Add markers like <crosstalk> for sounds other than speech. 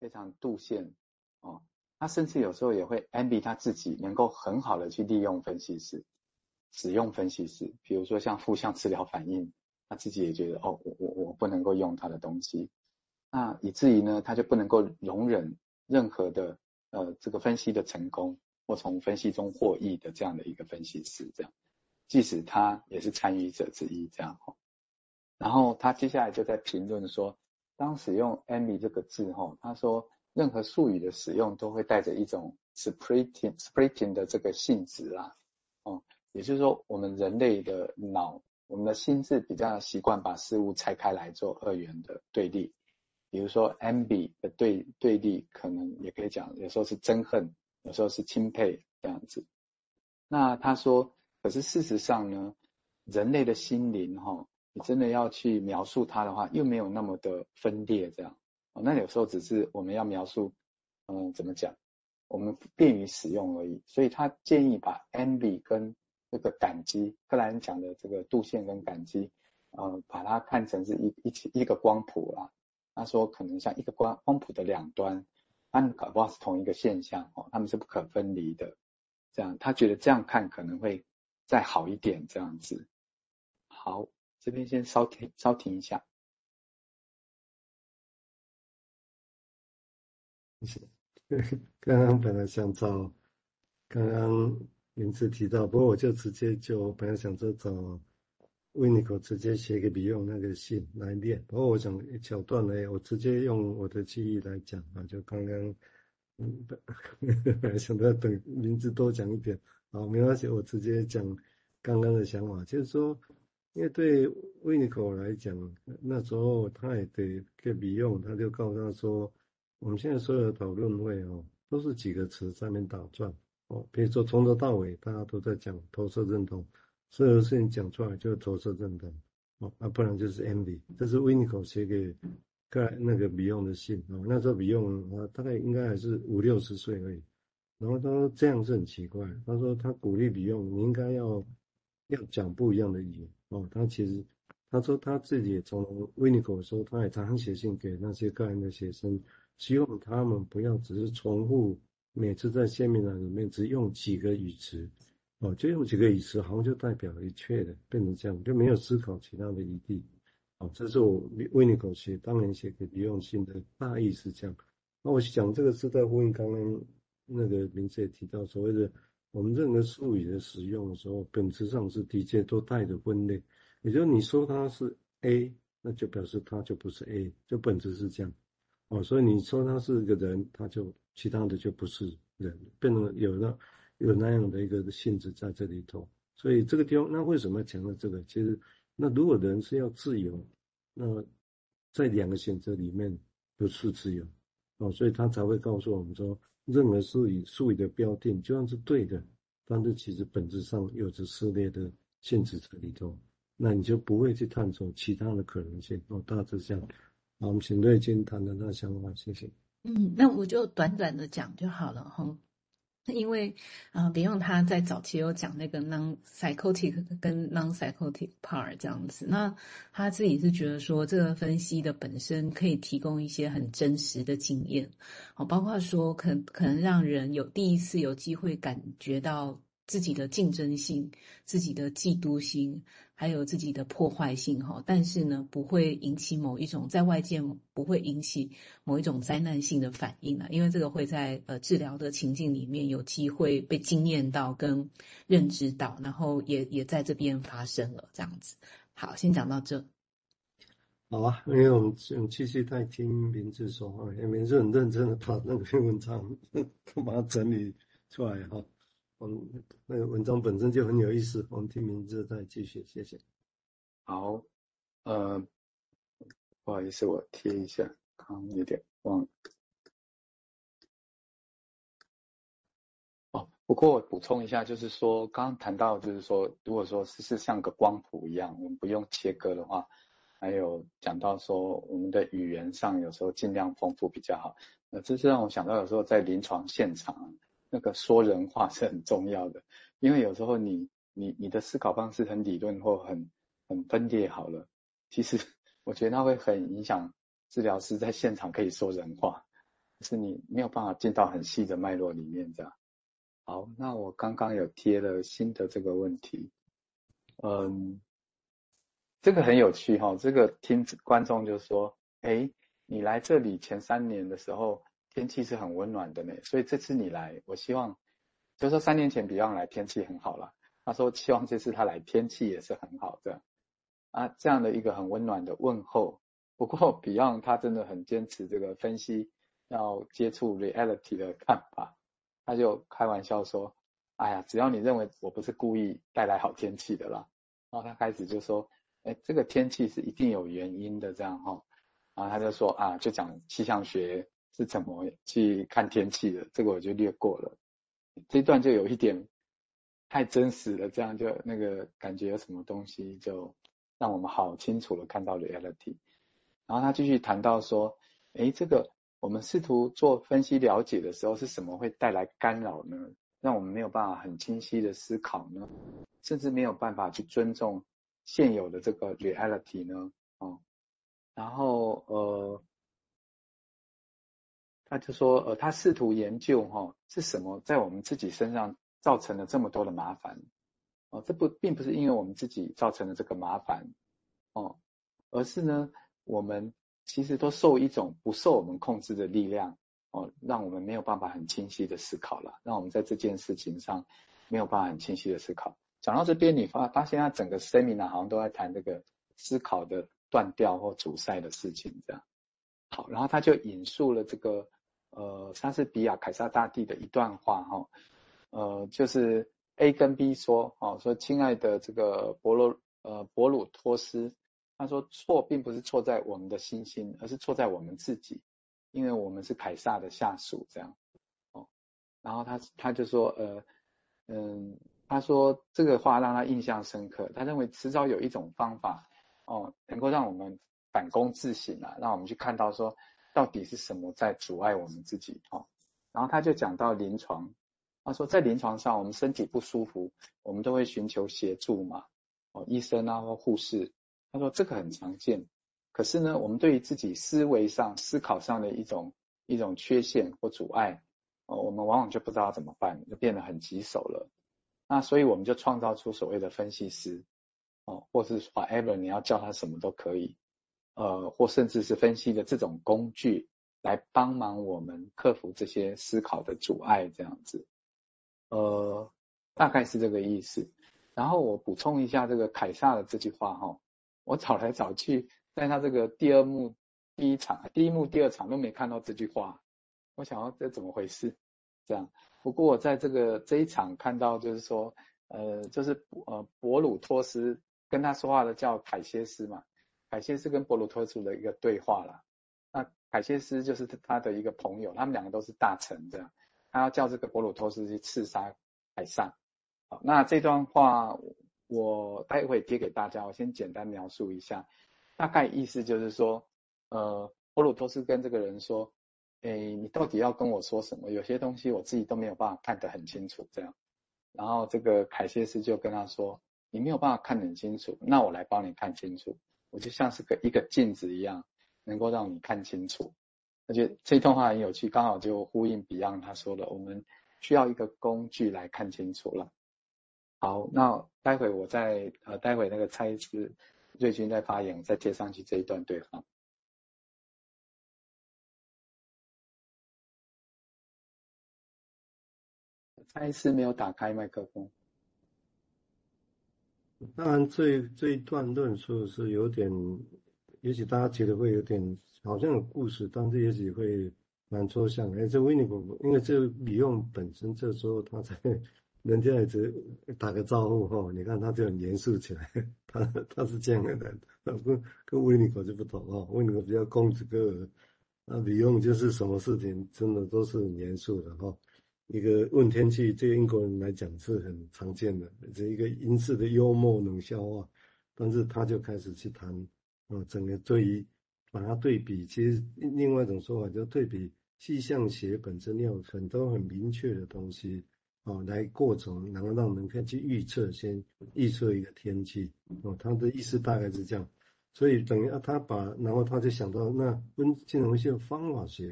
非常度线哦。他甚至有时候也会 Ambi 他自己能够很好的去利用分析师，使用分析师，比如说像负向治疗反应，他自己也觉得哦，我我我不能够用他的东西，那以至于呢，他就不能够容忍任何的呃这个分析的成功或从分析中获益的这样的一个分析师，这样，即使他也是参与者之一，这样哈。然后他接下来就在评论说，当使用 Ambi 这个字哈，他说。任何术语的使用都会带着一种 splitting splitting 的这个性质啦，哦，也就是说，我们人类的脑，我们的心智比较习惯把事物拆开来做二元的对立，比如说 Ambi 的对对立，可能也可以讲，有时候是憎恨，有时候是钦佩这样子。那他说，可是事实上呢，人类的心灵哈，你真的要去描述它的话，又没有那么的分裂这样哦。那有时候只是我们要描述，嗯，怎么讲，我们便于使用而已。所以他建议把 Ambi 跟这个感激，克莱恩讲的这个度线跟感激，呃，把它看成是一一起一个光谱啦。他说可能像一个光光谱的两端，他们搞不好是同一个现象哦，他们是不可分离的。这样，他觉得这样看可能会再好一点，这样子。好，这边先稍停稍停一下。是，<laughs> 刚刚本来想找，刚刚名字提到，不过我就直接就本来想着找 Winnicott 直接写给 Beyond 那个信来念，不过我想一小段呢，我直接用我的记忆来讲啊，就刚刚，嗯，<laughs> 本来想着等名字多讲一点，好，没关系，我直接讲刚刚的想法，就是说，因为对 Winnicott 来讲，那时候他也得给比用他就告诉他说。我们现在所有的讨论会哦，都是几个词在那打转哦。比如说从头到尾，大家都在讲投射认同，所有的事情讲出来就是投射认同哦，啊，不然就是 Ambi。这是 Winnicott 写给盖那个比用的信哦。那时候比用啊，大概应该还是五六十岁而已。然后他说这样是很奇怪，他说他鼓励比用你应该要要讲不一样的语言哦。他其实他说他自己也从 Winnicott 说，他也常常写信给那些个人的学生。希望他们不要只是重复，每次在签名栏里面只用几个语词，哦，就用几个语词，好像就代表一切的，变成这样，就没有思考其他的余地。哦，这是我 Winnicott 写当年写给李永信的大意是这样。那我想这个是在呼应刚刚那个名字也提到，所谓的我们任何术语的使用的时候，本质上是的确都带着分类，也就是你说它是 A，那就表示它就不是 A，就本质是这样。哦，所以你说他是个人，他就其他的就不是人，变成有那有那样的一个性质在这里头。所以这个地方，那为什么要强调这个？其实，那如果人是要自由，那在两个选择里面不是自由。哦，所以他才会告诉我们说，任何术语术语的标定就算是对的，但是其实本质上有着撕裂的性质在里头，那你就不会去探索其他的可能性。哦，大致这样。好，我们请瑞金谈谈他的想法，谢谢。嗯，那我就短短的讲就好了哈。因为啊，别、用他在早期有讲那个 non-psychotic 跟 non-psychotic part 这样子，那他自己是觉得说，这个分析的本身可以提供一些很真实的经验，哦，包括说可可能让人有第一次有机会感觉到。自己的竞争性、自己的嫉妒心，还有自己的破坏性，哈，但是呢，不会引起某一种在外界不会引起某一种灾难性的反应啊，因为这个会在呃治疗的情境里面有机会被经验到跟认知到，然后也也在这边发生了这样子。好，先讲到这。好啊，因为我们继续在听名字说话，名字很认真的把那篇文章都 <laughs> 把它整理出来哈。嗯，那个文章本身就很有意思。我们听名字再继续，谢谢。好，呃，不好意思，我贴一下，刚有点忘了。哦，不过我补充一下，就是说刚谈到，就是说，如果说是是像个光谱一样，我们不用切割的话，还有讲到说我们的语言上有时候尽量丰富比较好。那，这是让我想到有时候在临床现场。那个说人话是很重要的，因为有时候你你你的思考方式很理论或很很分裂好了，其实我觉得那会很影响治疗师在现场可以说人话，是你没有办法进到很细的脉络里面这样。好，那我刚刚有贴了新的这个问题，嗯，这个很有趣哈，这个听观众就说，哎，你来这里前三年的时候，天气是很温暖的呢，所以这次你来，我希望，就是说三年前 Beyond 来天气很好了，他说希望这次他来天气也是很好的，啊，这样的一个很温暖的问候。不过 Beyond 他真的很坚持这个分析要接触 reality 的看法，他就开玩笑说：“哎呀，只要你认为我不是故意带来好天气的啦。”然后他开始就说：“哎，这个天气是一定有原因的，这样哈。”然后他就说：“啊，就讲气象学是怎么去看天气的，这个我就略过了。这段就有一点太真实了，这样就那个感觉有什么东西就让我们好清楚的看到 reality。”然后他继续谈到说，诶，这个我们试图做分析了解的时候，是什么会带来干扰呢？让我们没有办法很清晰的思考呢？甚至没有办法去尊重现有的这个 reality 呢？哦，然后呃，他就说，呃，他试图研究哈、哦，是什么在我们自己身上造成了这么多的麻烦？哦，这不并不是因为我们自己造成了这个麻烦，哦，而是呢。我们其实都受一种不受我们控制的力量哦，让我们没有办法很清晰的思考了，让我们在这件事情上没有办法很清晰的思考。讲到这边，你发发现他整个 seminar 好像都在谈这个思考的断掉或阻塞的事情，这样。好，然后他就引述了这个呃莎士比亚凯撒大帝的一段话哈，呃，就是 A 跟 B 说哦，说亲爱的这个伯罗呃伯鲁托斯。他说错并不是错在我们的星星，而是错在我们自己，因为我们是凯撒的下属，这样，哦，然后他他就说，呃，嗯，他说这个话让他印象深刻，他认为迟早有一种方法，哦，能够让我们反躬自省啊，让我们去看到说到底是什么在阻碍我们自己，哦，然后他就讲到临床，他说在临床上我们身体不舒服，我们都会寻求协助嘛，哦，医生啊或护士。他说这个很常见，可是呢，我们对于自己思维上、思考上的一种一种缺陷或阻碍，哦，我们往往就不知道怎么办，就变得很棘手了。那所以我们就创造出所谓的分析师，哦，或是 whatever 你要叫他什么都可以，呃，或甚至是分析的这种工具来帮忙我们克服这些思考的阻碍，这样子，呃，大概是这个意思。然后我补充一下这个凯撒的这句话哈、我找来找去，在他这个第二幕第一场、第一幕第二场都没看到这句话，我想要这怎么回事？这样。不过我在这个这一场看到，就是说，呃，就是呃，伯鲁托斯跟他说话的叫凯歇斯嘛，凯歇斯跟伯鲁托斯的一个对话啦。那凯歇斯就是他的一个朋友，他们两个都是大臣，这样。他要叫这个伯鲁托斯去刺杀凯撒。好，那这段话。我待会贴给大家，我先简单描述一下，大概意思就是说，呃，伯鲁托斯跟这个人说，诶，你到底要跟我说什么？有些东西我自己都没有办法看得很清楚，这样。然后这个凯谢斯就跟他说，你没有办法看得很清楚，那我来帮你看清楚，我就像是个一个镜子一样，能够让你看清楚。而且这段话很有趣，刚好就呼应 Beyond 他说的，我们需要一个工具来看清楚了。好，那待会我再呃，待会那个蔡司瑞军在发言，再接上去这一段对话。蔡司没有打开麦克风。当然这，这一段论述是有点，也许大家觉得会有点好像有故事，但是也许会蛮抽象。哎，这维尼古，因为这李用本身这时候他才。<laughs> 人家也只打个招呼哈，你看他就很严肃起来，<laughs> 他他是这样的人，跟跟维尼口就不同哦，维尼口比较公子哥儿，那李用就是什么事情真的都是很严肃的哈。一个问天气，对英国人来讲是很常见的，这一个英式的幽默冷笑话，但是他就开始去谈啊，整个对于把它对比，其实另外一种说法就对比气象学本身要有很多很明确的东西。哦，来过程然后让人可以去预测，先预测一个天气。哦，他的意思大概是这样。所以等于他把，然后他就想到那温精神分析的方法学